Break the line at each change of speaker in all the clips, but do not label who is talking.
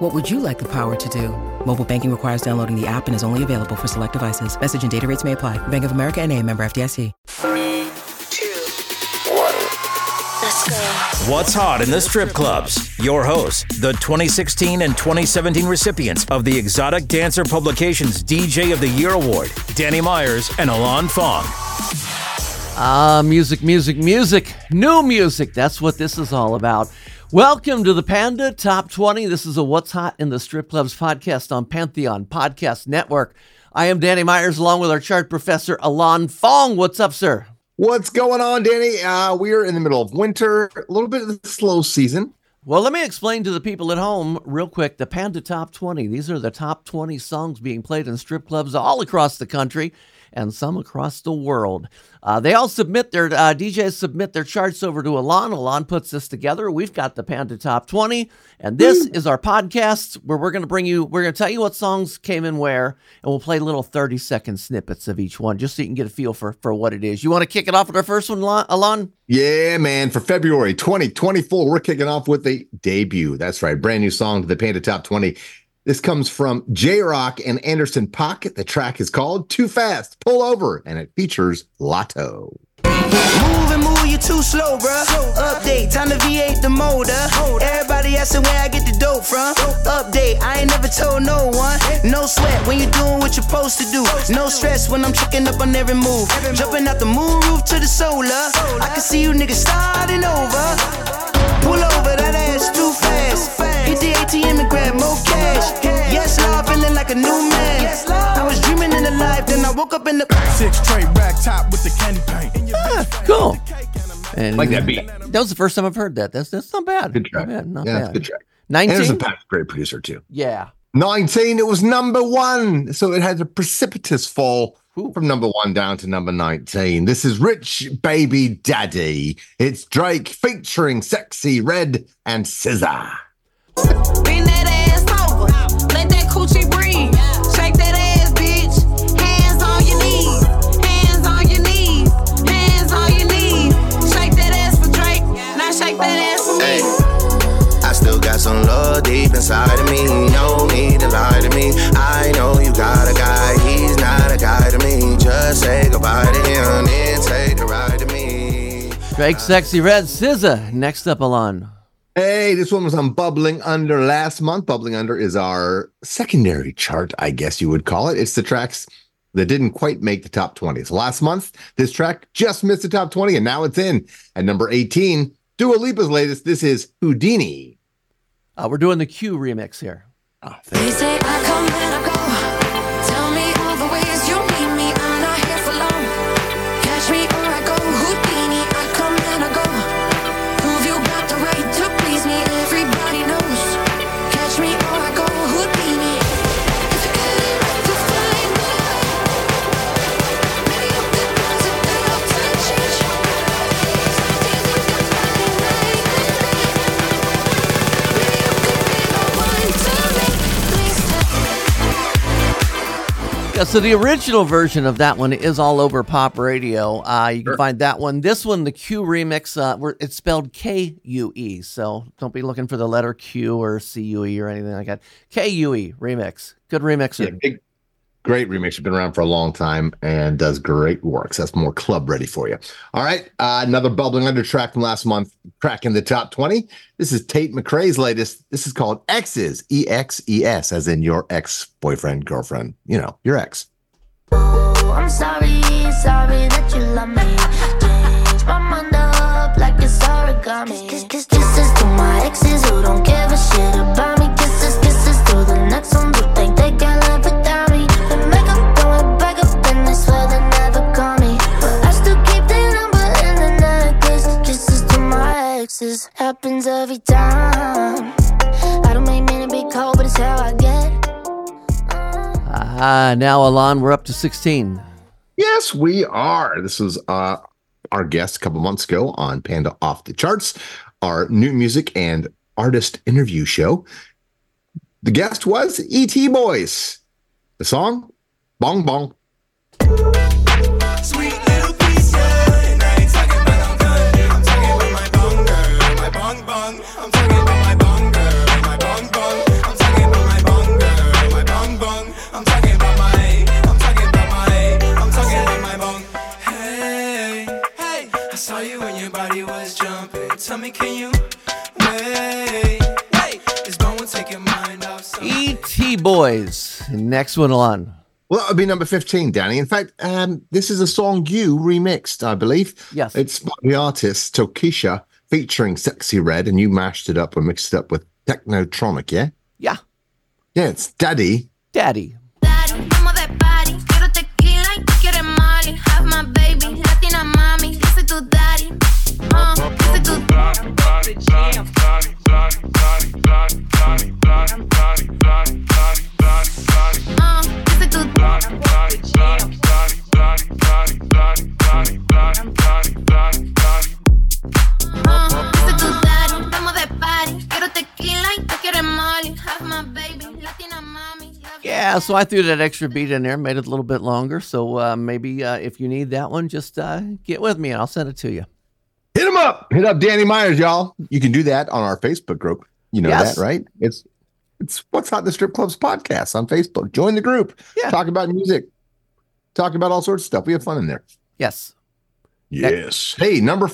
What would you like the power to do? Mobile banking requires downloading the app and is only available for select devices. Message and data rates may apply. Bank of America and a member FDIC.
Three, two, one. Let's go.
What's hot in the strip clubs? Your hosts, the 2016 and 2017 recipients of the Exotic Dancer Publications DJ of the Year Award, Danny Myers and Alon Fong.
Ah, music, music, music. New music. That's what this is all about. Welcome to the Panda Top 20. This is a What's Hot in the Strip Clubs podcast on Pantheon Podcast Network. I am Danny Myers along with our chart professor, Alon Fong. What's up, sir?
What's going on, Danny? Uh, we are in the middle of winter, a little bit of the slow season.
Well, let me explain to the people at home real quick the Panda Top 20. These are the top 20 songs being played in strip clubs all across the country and some across the world. Uh, they all submit their uh, DJs submit their charts over to Alon. Alon puts this together. We've got the Panda Top 20, and this is our podcast where we're going to bring you. We're going to tell you what songs came in where, and we'll play little 30 second snippets of each one, just so you can get a feel for for what it is. You want to kick it off with our first one, Alon?
Yeah, man. For February 2024, we're kicking off with a debut. That's right, brand new song to the Panda Top 20. This comes from Jay Rock and Anderson .Paak. The track is called Too Fast, Pull Over, and it features Latto.
Move and move, you too slow, bruh. Update, time to V8 the motor. Everybody asking where I get the dope from. Update, I ain't never told no one. No sweat when you doing what you're supposed to do. No stress when I'm checking up on every move. Jumping out the moon roof to the solar. I can see you niggas starting over. Pull over, woke up in the
six tray rack top with the candy paint.
Ah, cool. And
Like that beat.
That was the first time I've heard that. That's that's not bad.
Good track.
Not bad. Not
yeah,
bad.
a good track.
Nineteen.
Anderson .Paak's a great producer, too.
Yeah.
19, it was number one. So it had a precipitous fall from number one down to number 19. This is Rich Baby Daddy. It's Drake featuring Sexyy Red and SZA.
Bend that ass over. Let that coochie breathe.
Got some love deep inside of me. No need to lie to me. I know you got a guy, he's not a guy to me. Just say goodbye to him, then take a ride to me.
Drake, Sexyy Red SZA. Next up, Alon.
Hey, this one was on Bubbling Under last month. Bubbling Under is our secondary chart, I guess you would call it. It's the tracks that didn't quite make the top 20. So last month, this track just missed the top 20, and now it's in at number 18. Dua Lipa's latest. This is Houdini.
Uh, we're doing the Kue remix here. So the original version of that one is all over pop radio. Uh, you can
Sure.
find that one. This one, the Kue remix, uh, it's spelled K U E. So don't be looking for the letter Q or C U E or anything like that. K U E remix. Good remixer.
Yeah, big, great remix. You've been around for a long time and does great work. So that's more club ready for you. All right. Uh, another bubbling under track from last month, cracking the top 20. This is Tate McRae's latest. This is called Exes, E X E S, as in your ex boyfriend, girlfriend, you know, your ex.
I'm sorry, sorry that you love me. To my exes who don't give a shit about me. My happens every time. I don't make mean to be cold, but it's how I get.
Ah, now Alon, we're up to 16.
Yes, we are. This was uh, our guest a couple months ago on Panda Off the Charts, our new music and artist interview show. The guest was E.T. Boys. The song, Bong Bong.
E.T. Boys. Next one on.
Well, that would be number 15, Danny. In fact, um, this is a song you remixed, I believe.
Yes.
It's by the artist Tokischa featuring Sexyy Red, and you mashed it up and mixed it up with Technotronic, yeah?
Yeah.
Yeah, it's Daddy.
Daddy.
Daddy,
Yeah, so I threw that extra beat in there, made it a little bit longer. So uh, maybe uh, if you need that one, just uh, get with me and I'll send it to you.
Hit him up. Hit up Danny Myers, y'all. You can do that on our Facebook group. You know
Yes.
that, right? It's it's What's Hot in the Strip Clubs podcast on Facebook. Join the group.
Yeah.
Talk about music. Talk about all sorts of stuff. We have fun in there.
Yes.
Yes. Hey, number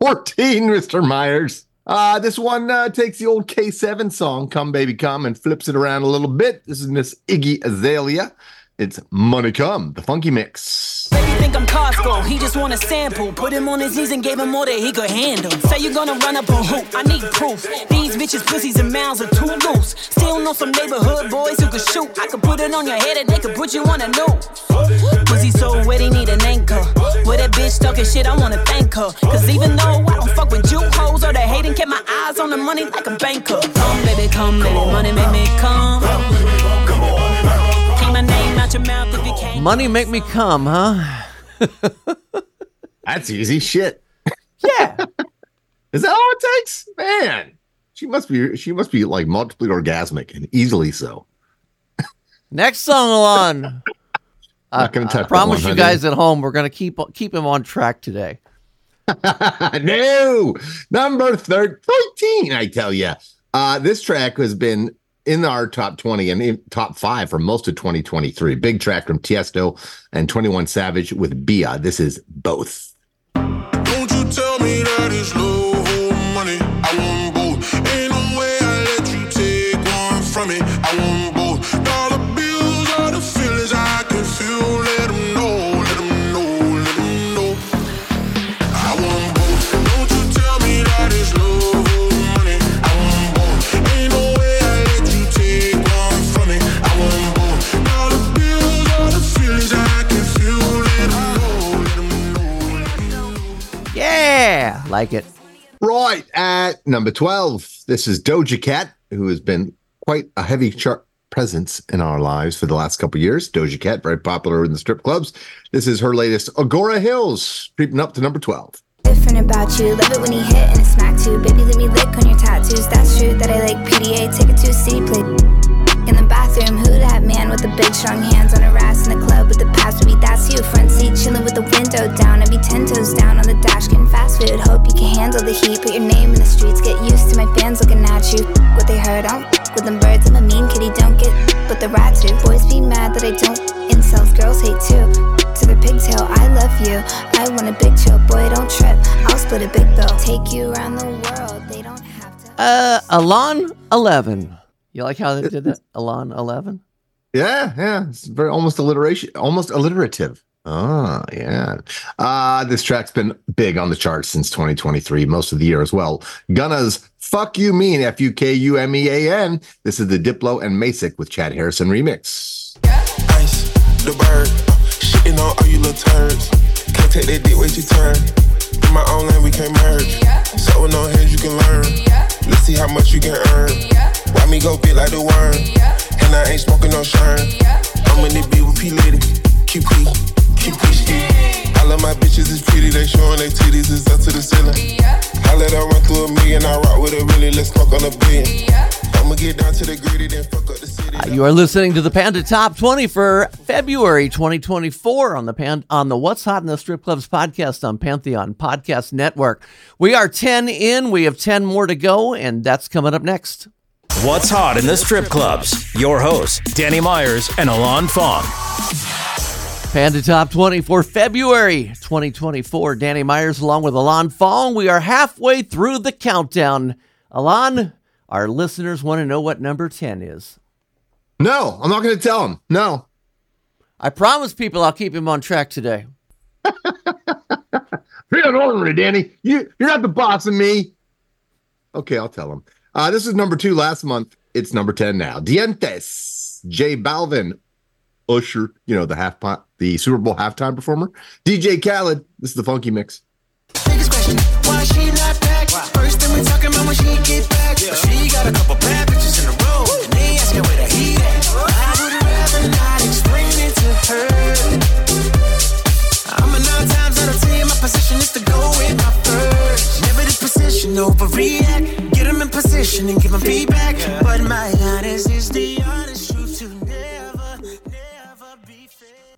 14, Mr. Myers. Uh, this one uh, takes the old K7 song, Come Baby Come, and flips it around a little bit. This is Miss Iggy Azalea. It's Money Come, the Funkymix.
Baby think I'm Costco, he just want a sample. Put him on his knees and gave him more he could handle. Say you gonna run up a hoop, I need proof. These bitches, pussies, and mouths are too loose. Still know some neighborhood boys who could shoot. I could put it on your head and they could put you on a noose. Pussy so wet, he need an anchor. With that bitch talking shit, I wanna thank her. Cause even though I don't fuck with hoes or the hating, kept my eyes on the money like a banker. Come, baby, come, baby, money make me come. Keep my name out your mouth if you can't.
Money make me come, huh?
That's easy shit.
Yeah.
Is that all it takes? Man, she must be she must be like multiply orgasmic and easily so.
Next song, Alon.
Not gonna
I
touch
promise
one,
you guys at home, we're gonna keep keep him on track today.
no, number thir- 13, I tell you. Uh, this track has been in our top 20 and in top five for most of 2023. Big track from Tiesto and 21 Savage with Bia. This is both.
Like it.
Right at number 12, this is Doja Cat, who has been quite a heavy chart presence in our lives for the last couple years. Doja Cat, very popular in the strip clubs. This is her latest Agora Hills, creeping up to number 12.
Different about you, love it when he hit and a smack too. Baby, let me lick on your tattoos. That's true that I like PDA. Take it to a city play. In the bathroom, who that man with the big strong hands on her ass in the club with the pass? Baby, that's you. Front seat, chilling with the window down. I be ten toes down on the dash, getting fast food. Hope you can handle the heat. Put your name in the streets, get used to my fans looking at you. What they heard, I don't with them birds. I'm a mean kitty, don't get with the rats too. Boys be mad that I don't. Incels, girls hate too. To their pigtail, I love you. I want a big chill, boy, don't trip. I'll split a big bill. Take you around the world. They don't have to.
Uh, Alon Eleven. You like how they did that? Alon Eleven.
Yeah, yeah. It's very almost alliteration, almost alliterative. Oh, yeah. Uh, this track's been big on the charts since 2023, most of the year as well. Gunna's Fuck You Mean, F U K U M E A N. This is the Diplo and Maesic with Chad Harrison remix.
Ice, the bird, shitting on all you little turds. Can't take that dick, wait your turn. Go big like the worm? And I ain't smoking no shine. I'm in the beat with P Lady, QP, keep pushing. All of my bitches is pretty, they showing their titties is up to the ceiling. I let her run through a million, I rock with her really, let's smoke on a billion. I'ma get down to the gritty, then fuck up the city.
Uh, You are listening to the Panda Top 20 for February 2024 on the Pan- on the What's Hot in the Strip Clubs podcast on Pantheon Podcast Network. We are 10 in, we have 10 more to go, and that's coming up next.
What's hot in the strip clubs? Your hosts, Danny Myers and Alon Fong.
Panda Top 20 for February 2024. Danny Myers along with Alon Fong. We are halfway through the countdown. Alon, our listeners want to know what number 10 is.
No, I'm not going to tell them. No.
I promise people I'll keep him on track today.
Be an ornery, Danny. You, you're not the boss of me. Okay, I'll tell him. Uh, this is number two last month. It's number 10 now. Dientes, J Balvin, Usher, you know, the half pot, the Super Bowl halftime performer. DJ Khaled. This is the Funkymix.
Biggest question, why she not back? First thing we talking about when she get back. But she got a couple bad bitches in a row. And they asking where the heat at. I would rather not explain it to her. I'm a nine times out of ten. My position is to go in my first. Never the position, overreact. Position and give them feedback. But my honest is the honest truth to never, never be.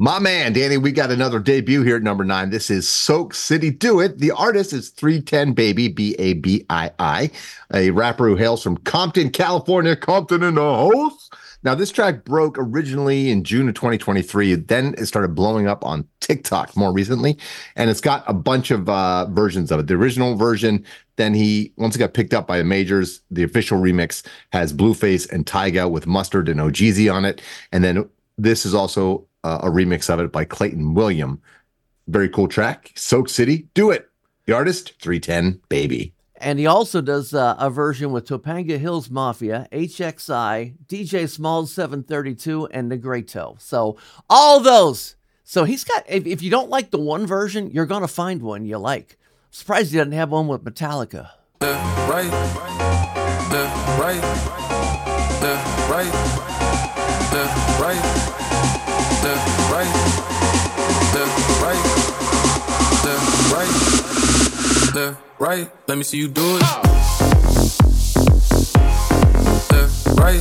My man, Danny, we got another debut here at number nine. This is Soak City Do It. The artist is 310babii, B A B I I, a rapper who hails from Compton, California. Compton in the house. Now, this track broke originally in June of 2023. Then it started blowing up on TikTok more recently, and it's got a bunch of uh, versions of it. The original version, then he once it got picked up by the majors. The official remix has Blueface and Tyga with Mustard and OGZ on it, and then this is also uh, a remix of it by Clayton William. Very cool track. Soak City, do it. The artist, 310babii.
And he also does uh, a version with Topanga Hills Mafia, HXI, DJ Smalls 732, and Negreto. So all those. So he's got, if, if you don't like the one version, you're going to find one you like. Surprised he doesn't have one with Metallica.
The right, the right, the right, right, the right, the right, the right, the right. Let me see you do it. The right.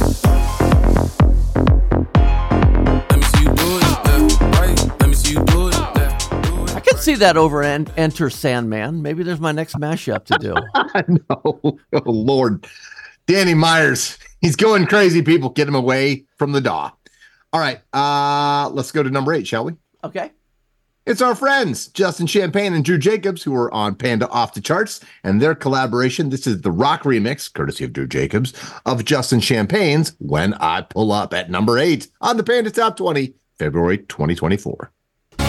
Let me see you do it. The right. Let me see you do it. The
I can see that over and Enter Sandman. Maybe there's my next mashup to do.
no, oh Lord. Danny Myers. He's going crazy, people. Get him away from the DAW. All right. Uh, let's go to number eight, shall we?
Okay.
It's our friends, Justin Champagne and Drew Jacobs, who are on Panda Off the Charts, and their collaboration. This is the rock remix, courtesy of Drew Jacobs, of Justin Champagne's When I Pull Up at number eight on the Panda Top 20, February 2024.
They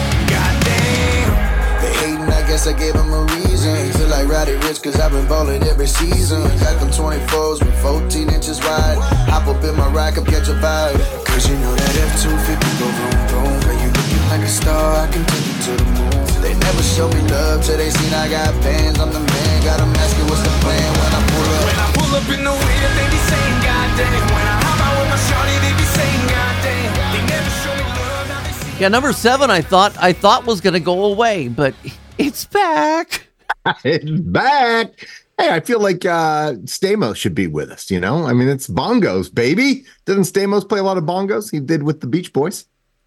hating, I guess I gave them a reason. Feel like Roddy Ricch, cause I've been ballin' every season. Got them 24s with 14 inches wide. Hop up in my rack up, catch a vibe. Cause you know that F250 go vroom vroom. Girl, you looking like a star, I can take you to the moon. They never show me love till they seen I got bands. I'm the man, got 'em asking what's the plan when I pull up.
When I pull up in the way that they be saying goddamn. When I hop out with my shawty, they be saying goddamn. They never show me love, now they see.
Yeah, number seven, I thought I thought was going to go away, but it's back.
it's back. Hey, I feel like uh Stamos should be with us, you know? I mean, it's bongos, baby. Doesn't Stamos play a lot of bongos? He did with the Beach Boys.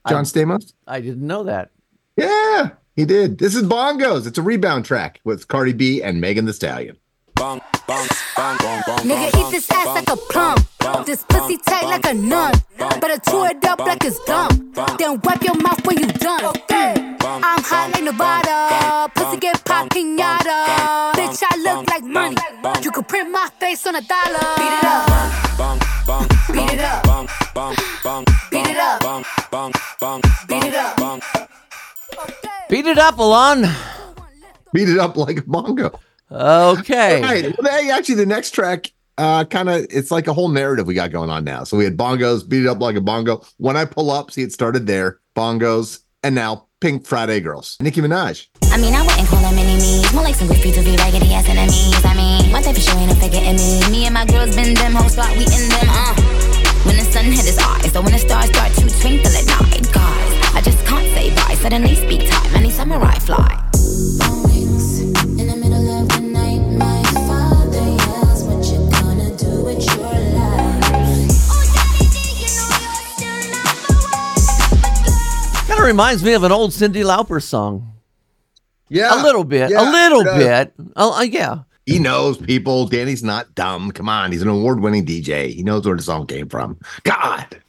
John
I-
Stamos?
I didn't know that.
Yeah, he did. This is bongos. It's a rebound track with Cardi B and Megan Thee Stallion.
Bang, bang,
Nigga, eat this ass like a plum. This pussy tight like a nun. Better chew it up like it's dumb. Then wipe your mouth when you done. Mm. I'm hot like Nevada. Pussy get pop pinata. Bitch, I look like money. You could print my face on a dollar. Beat it up.
bang, bang,
Beat it up.
bang, bang, bang,
Beat it up.
bang, bang, bang,
Beat it up.
Beat it up, Alon.
Beat it up like a bongo.
Okay.
Right. Well, hey, actually, the next track, uh, kind of, it's like a whole narrative we got going on now. So we had bongos, beat it up like a bongo. When I pull up, see, it started there, bongos, and now Pink Friday Girls. Nicki Minaj.
I mean, I wouldn't call them enemies. More like some goofy to be raggedy ass enemies. I mean, one type of show ain't no forgetting me. Me and my girls been them hoes spot, we in them, uh. When the sun hit his eyes, so when the stars start to twinkle at night, guys. I
I just can't say bye. Suddenly speak time, any samurai fly.
Kind of reminds me of an old Cyndi Lauper song.
Yeah.
A little bit.
Yeah,
a little bit. Oh, uh, yeah.
He knows people. Danny's not dumb. Come on. He's an award winning DJ. He knows where the song came from. God.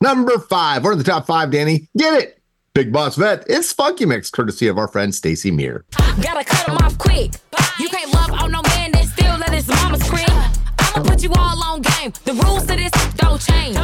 Number five. We're in the top five, Danny. Get it. Big Boss Vette. It's Funkymix, courtesy of our friend Stacy Mier.
Gotta cut him off quick. You can't love on no man that still at his mama's crib. I'ma put you all on game. The rules to this don't change.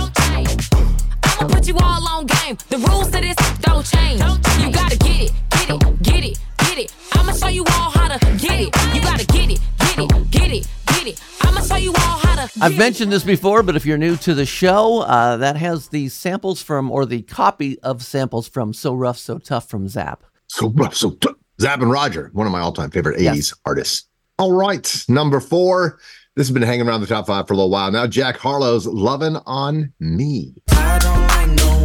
I'ma put you all on game. The rules to this don't change. You gotta get it, get it, get it, get it. I'ma show you all how to get it. You gotta get it, get it, get it, get it. I'ma show you all how to.
I've mentioned this before, but if you're new to the show, uh, that has the samples from, or the copy of samples from So Rough, So Tough from Zapp.
So rough, so tough. Zapp and Roger, one of my all time favorite 80s
Yes.
artists. All right. Number four. This has been hanging around the top five for a little while now. Jack Harlow's Lovin' on Me.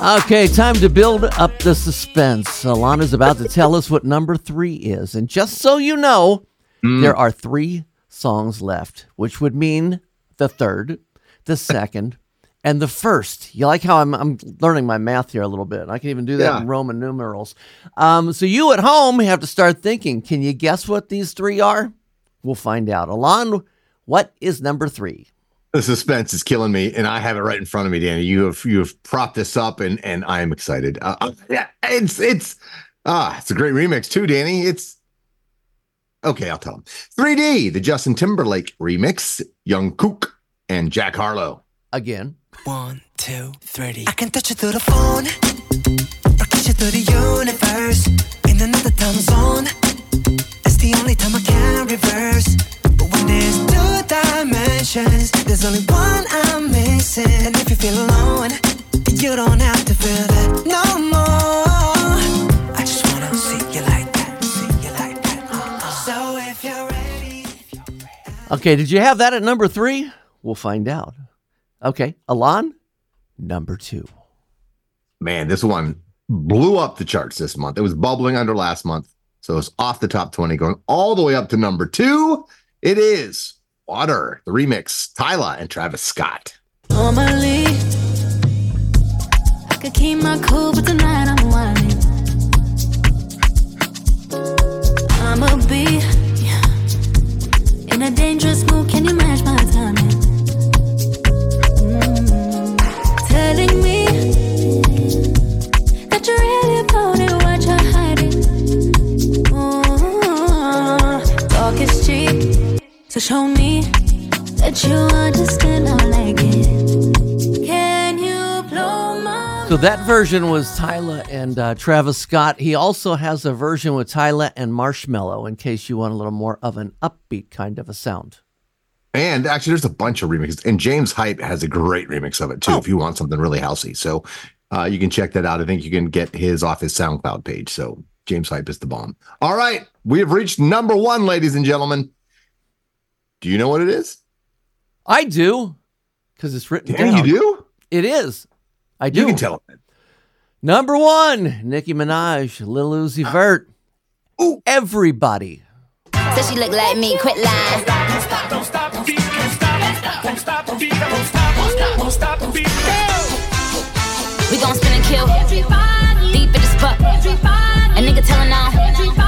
Okay, time to build up the suspense. Alana's about to tell us what number three is. And just so you know, there are three songs left, which would mean the third, the second, and the first. You like how I'm, I'm learning my math here a little bit. I can even do that
Yeah.
in Roman numerals. Um, so you at home have to start thinking can you guess what these three are? We'll find out. Alon, what is number three?
The suspense is killing me, and I have it right in front of me, Danny. You have you have propped this up, and and I am excited. Uh, uh, yeah, it's it's ah, it's a great remix too, Danny. It's okay. I'll tell him. 3D, the Justin Timberlake remix, Jung Kook and Jack Harlow.
Again.
One, two, three.
I can touch you through the phone, or kiss you through the universe.
Okay, did you have that at number three? We'll find out. Okay, Alon, number two.
Man, this one blew up the charts this month. It was bubbling under last month, so it's off the top 20, going all the way up to number two. It is Water, the remix, Tyla and Travis Scott.
Normally, I could keep my cool, but tonight I'm whining. I'ma be in show me that you understand. I like it. Can you blow my
So that version was Tyla and uh, Travis Scott. He also has a version with Tyla and Marshmello in case you want a little more of an upbeat kind of a sound.
And actually, there's a bunch of remixes, and James Hype has a great remix of it too. If you want something really housey, so uh, you can check that out. I think you can get his off his SoundCloud page. So James Hype is the bomb. All right, we have reached number one, ladies and gentlemen. Do you know what it is?
I do, because it's written
Yeah,
down.
you do.
It is. I do.
You can tell it.
Number one, Nicki Minaj, Lil Uzi ah. Vert.
Ooh.
Everybody.
Said she look like me, quit lying. We gon' spin and kill. Deep in the spot. A nigga tellin' on.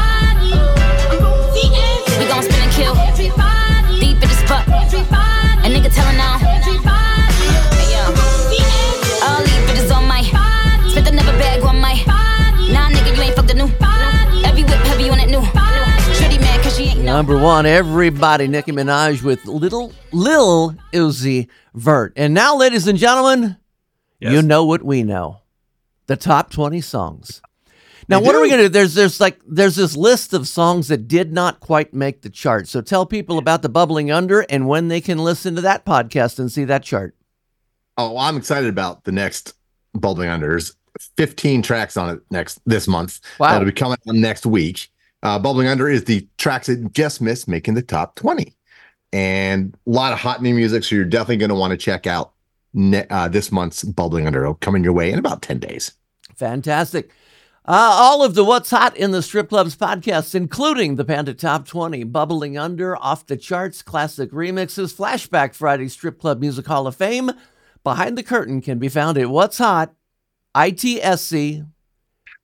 Number one, everybody, Nicki Minaj with little Lil Uzi Vert. And now, ladies and gentlemen, you know what we know. the top 20 songs. Now, what are we going to do? There's there's like there's this list of songs that did not quite make the chart. So tell people about the bubbling under and when they can listen to that podcast and see that chart.
Oh, I'm excited about the next Bubbling Under. There's 15 tracks on it next this month.
Wow.
That'll be coming on next week. Uh, Bubbling Under is the tracks that just missed making the top 20. And a lot of hot new music. So you're definitely going to want to check out ne- uh, this month's Bubbling Under. It'll coming your way in about 10 days.
Fantastic. Uh, all of the What's Hot in the Strip Clubs podcasts, including the Panda Top 20, Bubbling Under, Off the Charts, Classic Remixes, Flashback Friday Strip Club Music Hall of Fame, Behind the Curtain can be found at What's Hot, ITSC.com.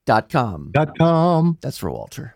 Dot com.
That's for Walter.